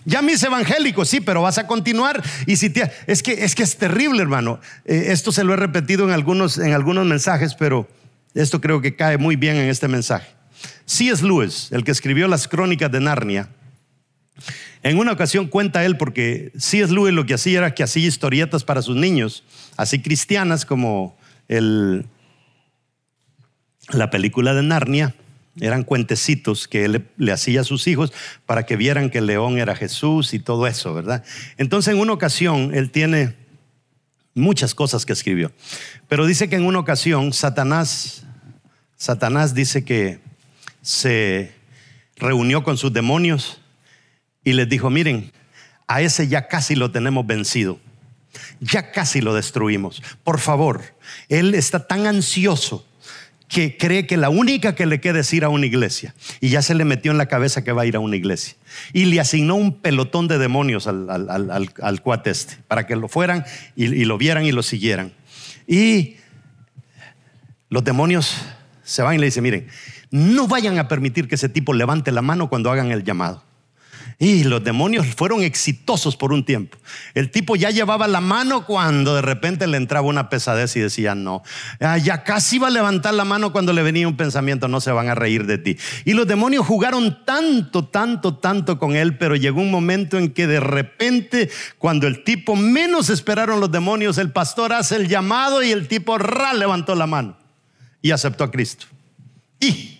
Ya mis evangélicos, sí, pero vas a continuar. Y si te, es que es que es terrible, hermano. Eh, esto se lo he repetido en algunos, en algunos mensajes, pero esto creo que cae muy bien en este mensaje. C.S. Lewis, el que escribió las crónicas de Narnia, en una ocasión cuenta él, porque C.S. Lewis lo que hacía era que hacía historietas para sus niños, así cristianas como el, la película de Narnia, eran cuentecitos que él le, hacía a sus hijos para que vieran que el león era Jesús y todo eso, ¿verdad? Entonces en una ocasión él tiene muchas cosas que escribió, pero dice que en una ocasión Satanás, Satanás dice que se reunió con sus demonios y les dijo, miren, a ese ya casi lo tenemos vencido, ya casi lo destruimos, por favor, él está tan ansioso que cree que la única que le queda es ir a una iglesia. Y ya se le metió en la cabeza que va a ir a una iglesia. Y le asignó un pelotón de demonios al, al, cuate este, para que lo fueran y, y lo vieran y lo siguieran. Y los demonios se van y le dicen, miren, no vayan a permitir que ese tipo levante la mano cuando hagan el llamado. Y los demonios fueron exitosos por un tiempo. El tipo ya llevaba la mano cuando de repente le entraba una pesadez y decía, no, ah, ya casi iba a levantar la mano cuando le venía un pensamiento, no se van a reír de ti. Y los demonios jugaron tanto, tanto, tanto con él, pero llegó un momento en que de repente, cuando el tipo menos esperaron los demonios, el pastor hace el llamado y el tipo ra levantó la mano y aceptó a Cristo. Y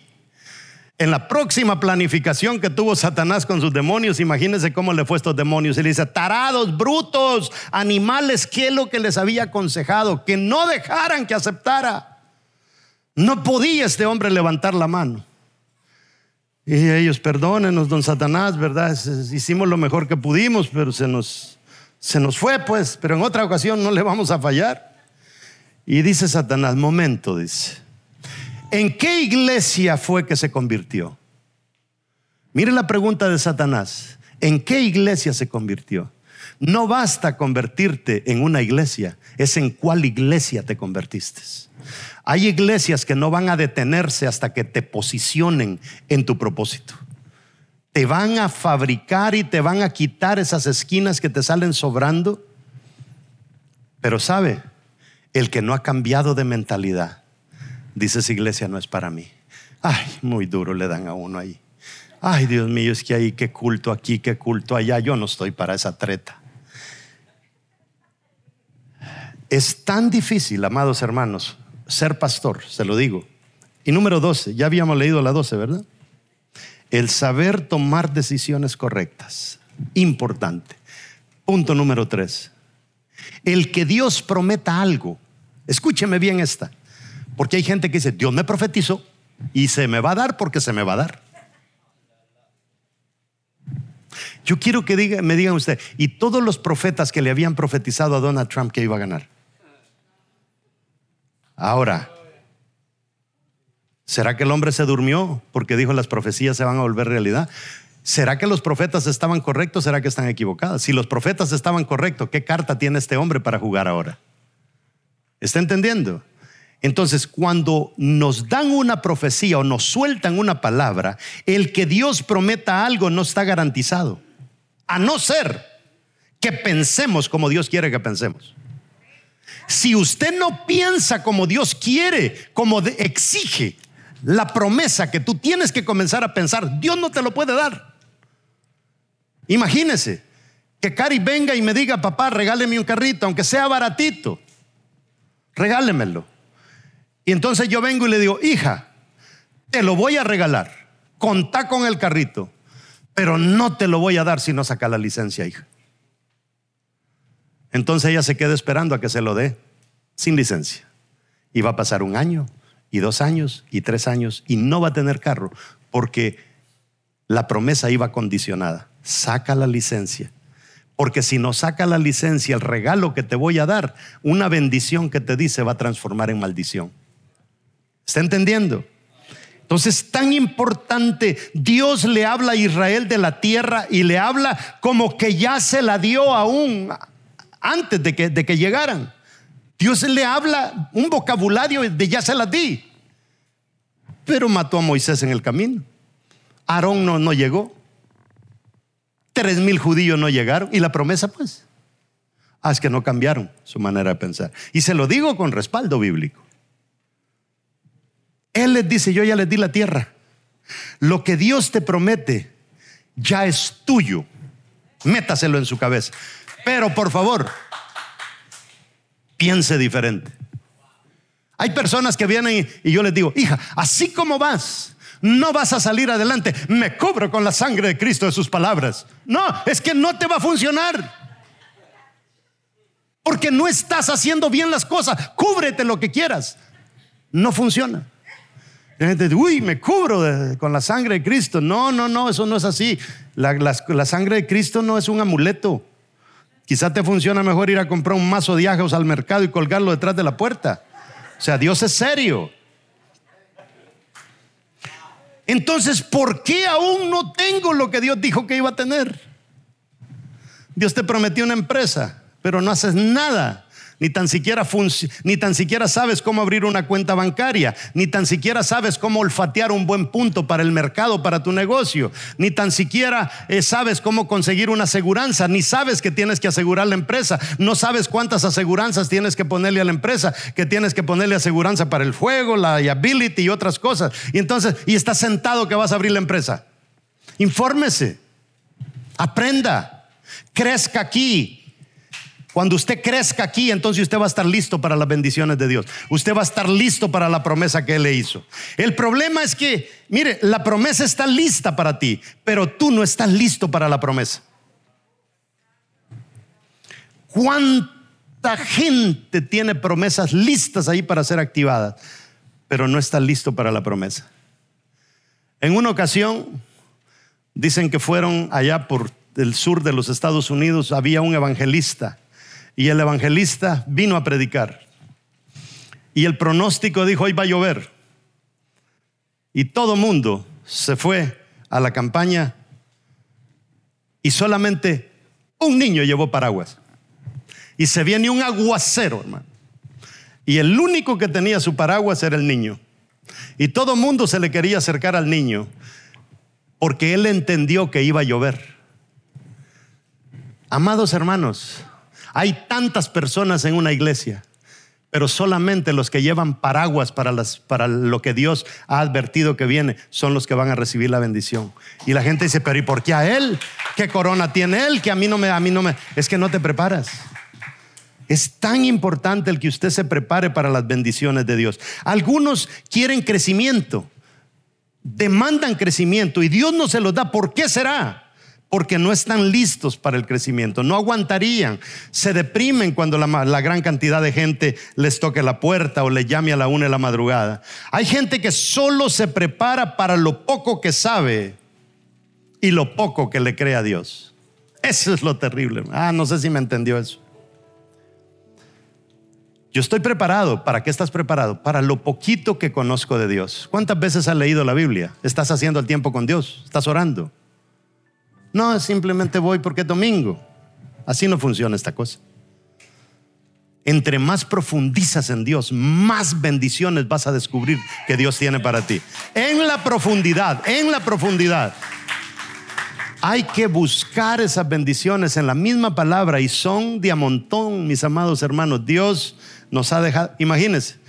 en la próxima planificación que tuvo Satanás con sus demonios, imagínense cómo le fue a estos demonios. Y le dice, tarados, brutos, animales, ¿qué es lo que les había aconsejado? Que no dejaran que aceptara. No podía este hombre levantar la mano. Y ellos, perdónenos, don Satanás, ¿verdad? Hicimos lo mejor que pudimos, pero se nos, se nos fue, pues. Pero en otra ocasión no le vamos a fallar. Y dice Satanás, momento, dice. ¿En qué iglesia fue que se convirtió? Mire la pregunta de Satanás. ¿En qué iglesia se convirtió? No basta convertirte en una iglesia, es en cuál iglesia te convertiste. Hay iglesias que no van a detenerse hasta que te posicionen en tu propósito. Te van a fabricar y te van a quitar esas esquinas que te salen sobrando. Pero sabe, el que no ha cambiado de mentalidad, dice esa iglesia no es para mí. Ay, muy duro le dan a uno ahí. Ay, Dios mío, es que ahí qué culto aquí, qué culto allá. Yo no estoy para esa treta. Es tan difícil, amados hermanos, ser pastor, se lo digo. Y número 12, ya habíamos leído la 12, ¿verdad? El saber tomar decisiones correctas. Importante. Punto número 3. El que Dios prometa algo. Escúcheme bien esta. Porque hay gente que dice, Dios me profetizó y se me va a dar porque se me va a dar. Yo quiero que diga, me digan usted, y todos los profetas que le habían profetizado a Donald Trump que iba a ganar. Ahora, ¿será que el hombre se durmió porque dijo las profecías se van a volver realidad? ¿Será que los profetas estaban correctos? ¿Será que están equivocados? Si los profetas estaban correctos, ¿qué carta tiene este hombre para jugar ahora? ¿Está entendiendo? Entonces, cuando nos dan una profecía o nos sueltan una palabra, el que Dios prometa algo no está garantizado. A no ser que pensemos como Dios quiere que pensemos. Si usted no piensa como Dios quiere, como exige la promesa que tú tienes que comenzar a pensar, Dios no te lo puede dar. Imagínese que Cari venga y me diga, papá, regáleme un carrito, aunque sea baratito, regálemelo. Y entonces yo vengo y le digo, hija, te lo voy a regalar, contá con el carrito, pero no te lo voy a dar si no saca la licencia, hija. Entonces ella se queda esperando a que se lo dé sin licencia. Y va a pasar un año, y dos años, y tres años, y no va a tener carro, porque la promesa iba condicionada. Saca la licencia. Porque si no saca la licencia, el regalo que te voy a dar, una bendición que te dice va a transformar en maldición. ¿Está entendiendo? Entonces, tan importante, Dios le habla a Israel de la tierra y le habla como que ya se la dio aún antes de que, de que llegaran. Dios le habla un vocabulario de ya se la di. Pero mató a Moisés en el camino. Aarón no, no llegó. Tres mil judíos no llegaron. ¿Y la promesa pues? Ah, es que no cambiaron su manera de pensar. Y se lo digo con respaldo bíblico. Él les dice, yo ya les di la tierra. Lo que Dios te promete ya es tuyo. Métaselo en su cabeza. Pero por favor, piense diferente. Hay personas que vienen y, yo les digo, hija, así como vas, no vas a salir adelante. Me cubro con la sangre de Cristo de sus palabras. No, es que no te va a funcionar. Porque no estás haciendo bien las cosas. Cúbrete lo que quieras. No funciona. La gente uy, me cubro con la sangre de Cristo. No, no, no, eso no es así. La, sangre de Cristo no es un amuleto. Quizá te funciona mejor ir a comprar un mazo de ajos al mercado y colgarlo detrás de la puerta. O sea, Dios es serio. Entonces, ¿por qué aún no tengo lo que Dios dijo que iba a tener? Dios te prometió una empresa, pero no haces nada ni tan siquiera ni tan siquiera sabes cómo abrir una cuenta bancaria, ni tan siquiera sabes cómo olfatear un buen punto para el mercado, para tu negocio, ni tan siquiera eh, sabes cómo conseguir una aseguranza, ni sabes que tienes que asegurar la empresa, no sabes cuántas aseguranzas tienes que ponerle a la empresa, que tienes que ponerle aseguranza para el fuego, la liability y otras cosas. Y entonces, y estás sentado que vas a abrir la empresa. Infórmese, aprenda, crezca aquí, cuando usted crezca aquí, entonces usted va a estar listo para las bendiciones de Dios. Usted va a estar listo para la promesa que Él le hizo. El problema es que, mire, la promesa está lista para ti, pero tú no estás listo para la promesa. ¿Cuánta gente tiene promesas listas ahí para ser activadas, pero no está listo para la promesa? En una ocasión, dicen que fueron allá por el sur de los Estados Unidos, había un evangelista y el evangelista vino a predicar. Y el pronóstico dijo, hoy va a llover. Y todo mundo se fue a la campaña y solamente un niño llevó paraguas. Y se viene un aguacero, hermano. Y el único que tenía su paraguas era el niño. Y todo mundo se le quería acercar al niño porque él entendió que iba a llover. Amados hermanos, hay tantas personas en una iglesia, pero solamente los que llevan paraguas para, las, para lo que Dios ha advertido que viene son los que van a recibir la bendición. Y la gente dice, pero ¿y por qué a él? ¿Qué corona tiene él? Que a mí no me, a mí no me, es que no te preparas. Es tan importante el que usted se prepare para las bendiciones de Dios. Algunos quieren crecimiento, demandan crecimiento y Dios no se los da. ¿Por qué será? Porque no están listos para el crecimiento, no aguantarían, se deprimen cuando la, gran cantidad de gente les toque la puerta o le llame a la una de la madrugada. Hay gente que solo se prepara para lo poco que sabe y lo poco que le cree a Dios. Eso es lo terrible. Ah, no sé si me entendió eso. Yo estoy preparado. ¿Para qué estás preparado? Para lo poquito que conozco de Dios. ¿Cuántas veces has leído la Biblia? ¿Estás haciendo el tiempo con Dios? ¿Estás orando? No, simplemente voy porque es domingo. Así no funciona esta cosa. Entre más profundizas en Dios, más bendiciones vas a descubrir que Dios tiene para ti. En la profundidad, en la profundidad. Hay que buscar esas bendiciones en la misma palabra y son de a mis amados hermanos. Dios nos ha dejado, imagínense,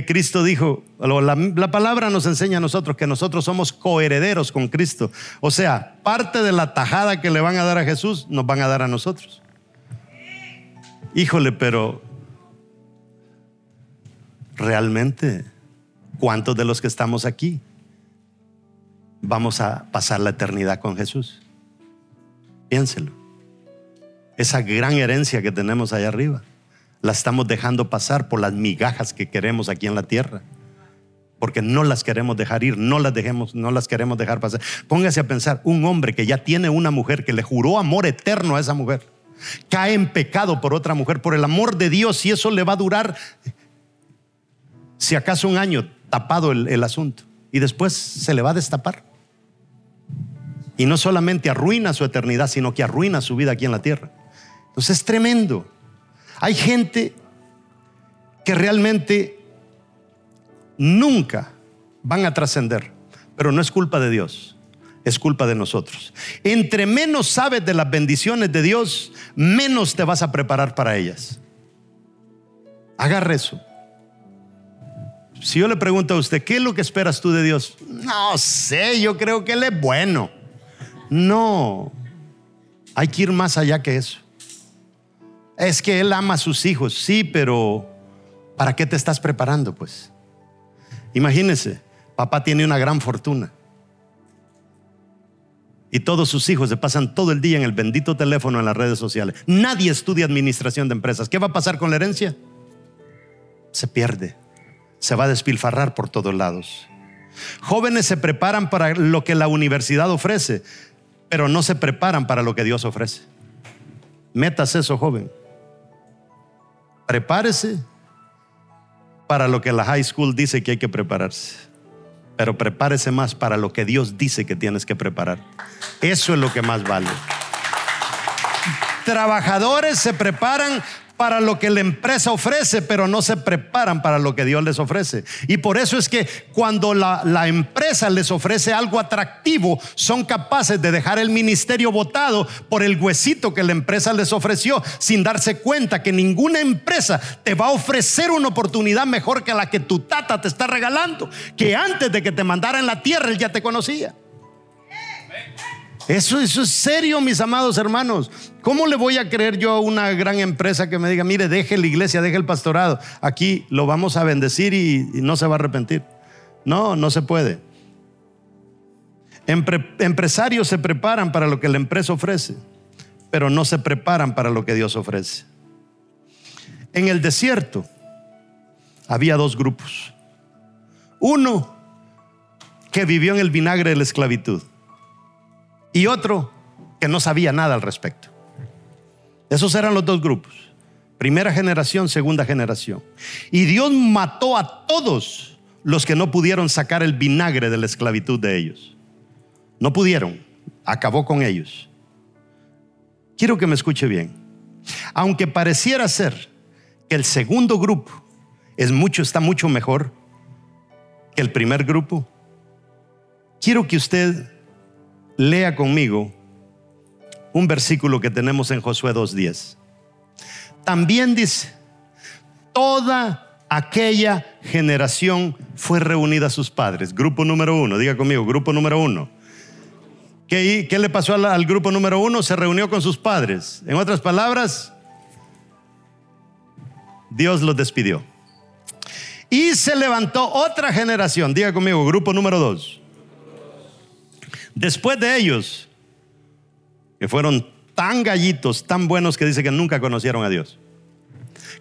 que Cristo dijo, la, palabra nos enseña a nosotros que nosotros somos coherederos con Cristo. O sea, parte de la tajada que le van a dar a Jesús nos van a dar a nosotros. Híjole, pero realmente ¿Cuántos de los que estamos aquí vamos a pasar la eternidad con Jesús? Piénselo. Esa gran herencia que tenemos allá arriba, la estamos dejando pasar por las migajas que queremos aquí en la tierra. Porque no las queremos dejar ir, no las dejemos, no las queremos dejar pasar. Póngase a pensar, un hombre que ya tiene una mujer que le juró amor eterno a esa mujer, cae en pecado por otra mujer, por el amor de Dios, y eso le va a durar, si acaso un año tapado el, el asunto, y después se le va a destapar. Y no solamente arruina su eternidad, sino que arruina su vida aquí en la tierra. Entonces es tremendo. Hay gente que realmente nunca van a trascender, pero no es culpa de Dios, es culpa de nosotros. Entre menos sabes de las bendiciones de Dios, menos te vas a preparar para ellas. Agarre eso. Si yo le pregunto a usted, ¿qué es lo que esperas tú de Dios? No sé, yo creo que Él es bueno. No, hay que ir más allá que eso. Es que Él ama a sus hijos, sí, pero ¿para qué te estás preparando? Pues imagínese, papá tiene una gran fortuna y todos sus hijos se pasan todo el día en el bendito teléfono en las redes sociales. Nadie estudia administración de empresas. ¿Qué va a pasar con la herencia? Se pierde, se va a despilfarrar por todos lados. Jóvenes se preparan para lo que la universidad ofrece, pero no se preparan para lo que Dios ofrece. Metas eso, joven. Prepárese para lo que la high school dice que hay que prepararse. Pero prepárese más para lo que Dios dice que tienes que preparar. Eso es lo que más vale. Trabajadores se preparan para lo que la empresa ofrece, pero no se preparan para lo que Dios les ofrece. Y por eso es que cuando la, la, empresa les ofrece algo atractivo, son capaces de dejar el ministerio votado por el huesito que la empresa les ofreció, sin darse cuenta que ninguna empresa te va a ofrecer una oportunidad mejor que la que tu tata te está regalando, que antes de que te mandara en la tierra él ya te conocía. Eso, eso es serio, mis amados hermanos. ¿Cómo le voy a creer yo a una gran empresa que me diga, mire, deje la iglesia, deje el pastorado? Aquí lo vamos a bendecir y, no se va a arrepentir. No, no se puede. Empre, empresarios se preparan para lo que la empresa ofrece, pero no se preparan para lo que Dios ofrece. En el desierto había dos grupos. Uno que vivió en el vinagre de la esclavitud y otro que no sabía nada al respecto. Esos eran los dos grupos. Primera generación, segunda generación. Y Dios mató a todos los que no pudieron sacar el vinagre de la esclavitud de ellos. No pudieron. Acabó con ellos. Quiero que me escuche bien. Aunque pareciera ser que el segundo grupo es mucho, está mucho mejor que el primer grupo, quiero que usted lea conmigo un versículo que tenemos en Josué 2.10. También dice, toda aquella generación fue reunida a sus padres. Grupo número uno, diga conmigo, grupo número uno. ¿Qué, le pasó al, al grupo número uno? Se reunió con sus padres. En otras palabras, Dios los despidió. Y se levantó otra generación, diga conmigo, grupo número dos Después de ellos, que fueron tan gallitos, tan buenos que dice que nunca conocieron a Dios.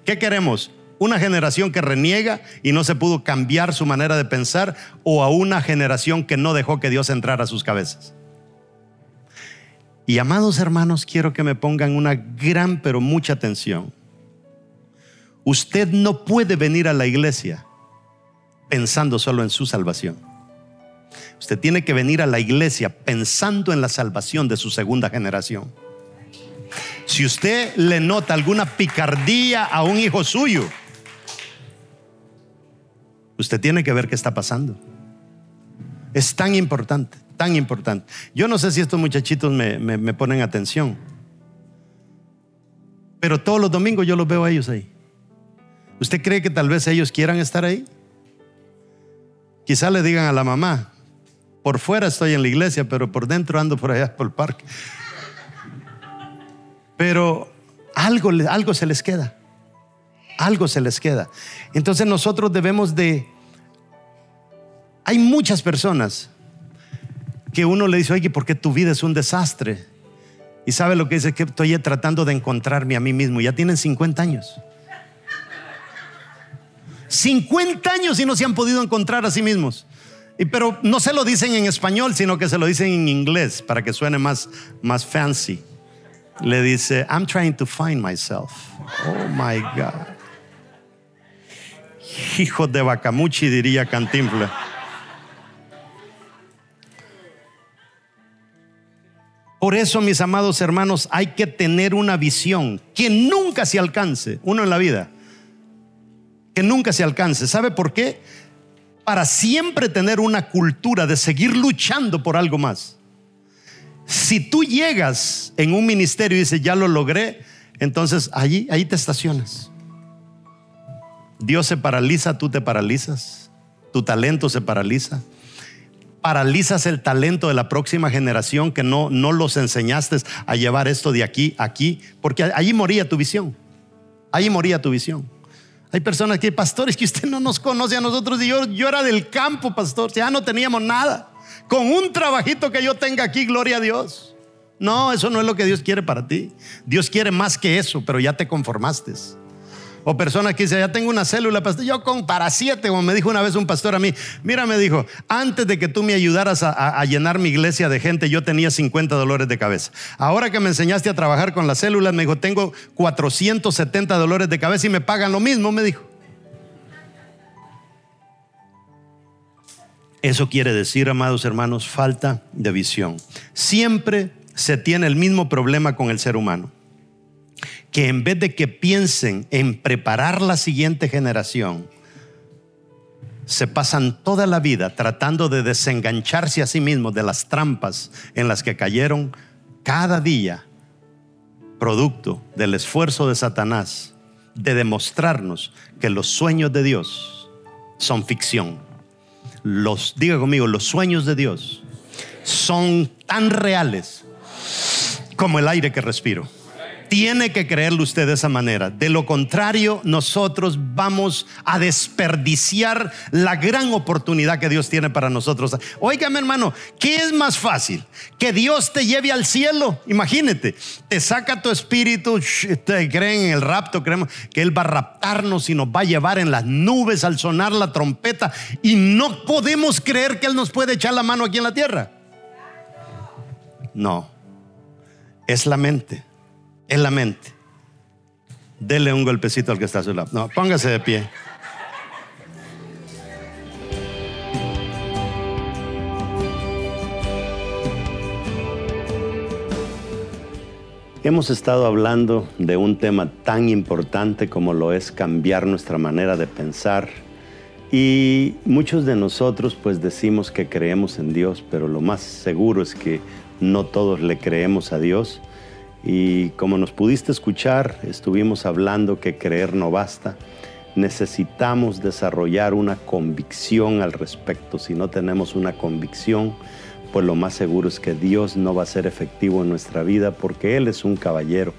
¿Qué queremos? ¿Una generación que reniega y no se pudo cambiar su manera de pensar o a una generación que no dejó que Dios entrara a sus cabezas? Y amados hermanos, quiero que me pongan una gran pero mucha atención. Usted no puede venir a la iglesia pensando solo en su salvación. Usted tiene que venir a la iglesia pensando en la salvación de su segunda generación. Si usted le nota alguna picardía a un hijo suyo, usted tiene que ver qué está pasando. Es tan importante, tan importante. Yo no sé si estos muchachitos me, ponen atención, pero todos los domingos yo los veo a ellos ahí. ¿Usted cree que tal vez ellos quieran estar ahí? Quizá le digan a la mamá, por fuera estoy en la iglesia, pero por dentro ando por allá por el parque. Pero algo, algo se les queda. Algo se les queda. Entonces nosotros debemos de Hay muchas personas que uno le dice, oye, ¿por qué tu vida es un desastre? Y sabe lo que dice, que estoy tratando de encontrarme a mí mismo. Ya tienen 50 años. 50 años y no se han podido encontrar a sí mismos. Y, pero no se lo dicen en español, sino que se lo dicen en inglés para que suene más, más fancy. Le dice, I'm trying to find myself. Oh my God. Hijo de Bacamuchi, diría Cantinflas. Por eso, mis amados hermanos, hay que tener una visión que nunca se alcance, uno en la vida, que nunca se alcance. ¿Sabe por qué? Para siempre tener una cultura de seguir luchando por algo más. Si tú llegas en un ministerio y dices, ya lo logré, entonces allí, ahí te estacionas. Dios se paraliza, tú te paralizas, tu talento se paraliza paralizas el talento de la próxima generación que no, no los enseñaste a llevar esto de aquí a aquí, porque allí moría tu visión. Allí moría tu visión. Hay personas que, pastores, que usted no nos conoce a nosotros y yo, yo era del campo, pastor, ya no teníamos nada. Con un trabajito que yo tenga aquí, gloria a Dios. No, eso no es lo que Dios quiere para ti. Dios quiere más que eso, pero ya te conformaste. O personas que dicen, ya tengo una célula, pastor. Yo con para siete, como me dijo una vez un pastor a mí, mira, me dijo, antes de que tú me ayudaras a, llenar mi iglesia de gente, yo tenía 50 dolores de cabeza. Ahora que me enseñaste a trabajar con las células, me dijo, tengo 470 dolores de cabeza y me pagan lo mismo, me dijo. Eso quiere decir, amados hermanos, falta de visión. Siempre se tiene el mismo problema con el ser humano que en vez de que piensen en preparar la siguiente generación, se pasan toda la vida tratando de desengancharse a sí mismos de las trampas en las que cayeron cada día, producto del esfuerzo de Satanás de demostrarnos que los sueños de Dios son ficción. Los, diga conmigo, los sueños de Dios son tan reales como el aire que respiro. Tiene que creerlo usted de esa manera. De lo contrario, nosotros vamos a desperdiciar la gran oportunidad que Dios tiene para nosotros. Óigame, hermano, ¿qué es más fácil? Que Dios te lleve al cielo. Imagínate, te saca tu espíritu, te creen en el rapto, creemos que Él va a raptarnos y nos va a llevar en las nubes al sonar la trompeta. Y no podemos creer que Él nos puede echar la mano aquí en la tierra. No, es la mente en la mente. Dele un golpecito al que está a su lado. No, póngase de pie. Hemos estado hablando de un tema tan importante como lo es cambiar nuestra manera de pensar y muchos de nosotros pues decimos que creemos en Dios, pero lo más seguro es que no todos le creemos a Dios y como nos pudiste escuchar, estuvimos hablando que creer no basta. Necesitamos desarrollar una convicción al respecto. Si no tenemos una convicción, pues lo más seguro es que Dios no va a ser efectivo en nuestra vida porque Él es un caballero.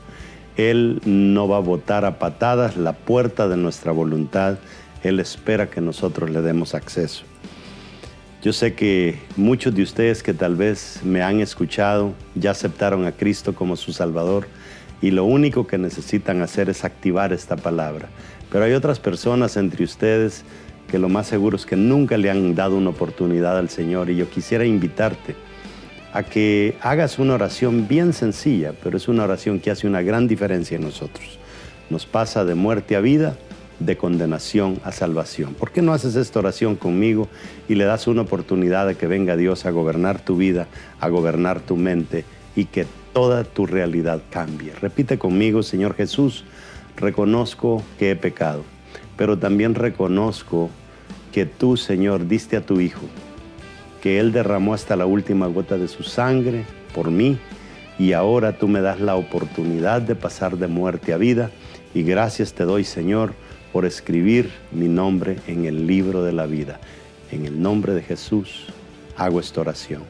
Él no va a botar a patadas la puerta de nuestra voluntad. Él espera que nosotros le demos acceso. Yo sé que muchos de ustedes que tal vez me han escuchado ya aceptaron a Cristo como su Salvador y lo único que necesitan hacer es activar esta palabra. Pero hay otras personas entre ustedes que lo más seguro es que nunca le han dado una oportunidad al Señor y yo quisiera invitarte a que hagas una oración bien sencilla, pero es una oración que hace una gran diferencia en nosotros. Nos pasa de muerte a vida de condenación a salvación. ¿Por qué no haces esta oración conmigo y le das una oportunidad de que venga Dios a gobernar tu vida, a gobernar tu mente y que toda tu realidad cambie? Repite conmigo, Señor Jesús, reconozco que he pecado, pero también reconozco que tú, Señor, diste a tu Hijo, que Él derramó hasta la última gota de su sangre por mí y ahora tú me das la oportunidad de pasar de muerte a vida y gracias te doy, Señor, por escribir mi nombre en el libro de la vida. En el nombre de Jesús hago esta oración.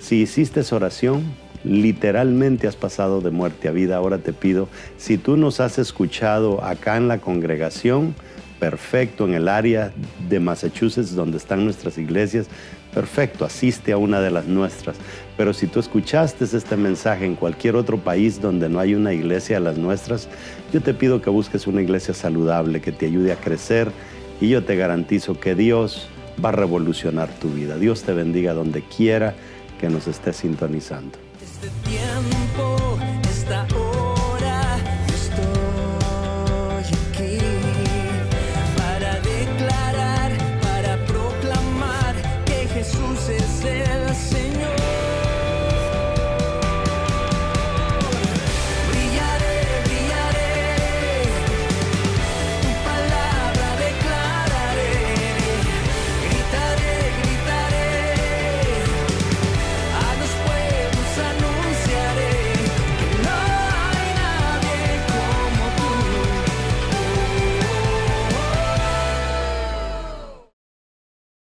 Si hiciste esa oración, literalmente has pasado de muerte a vida. Ahora te pido, si tú nos has escuchado acá en la congregación, perfecto en el área de Massachusetts donde están nuestras iglesias, perfecto, asiste a una de las nuestras. Pero si tú escuchaste este mensaje en cualquier otro país donde no hay una iglesia de las nuestras, yo te pido que busques una iglesia saludable que te ayude a crecer y yo te garantizo que Dios va a revolucionar tu vida. Dios te bendiga donde quiera que nos esté sintonizando. Este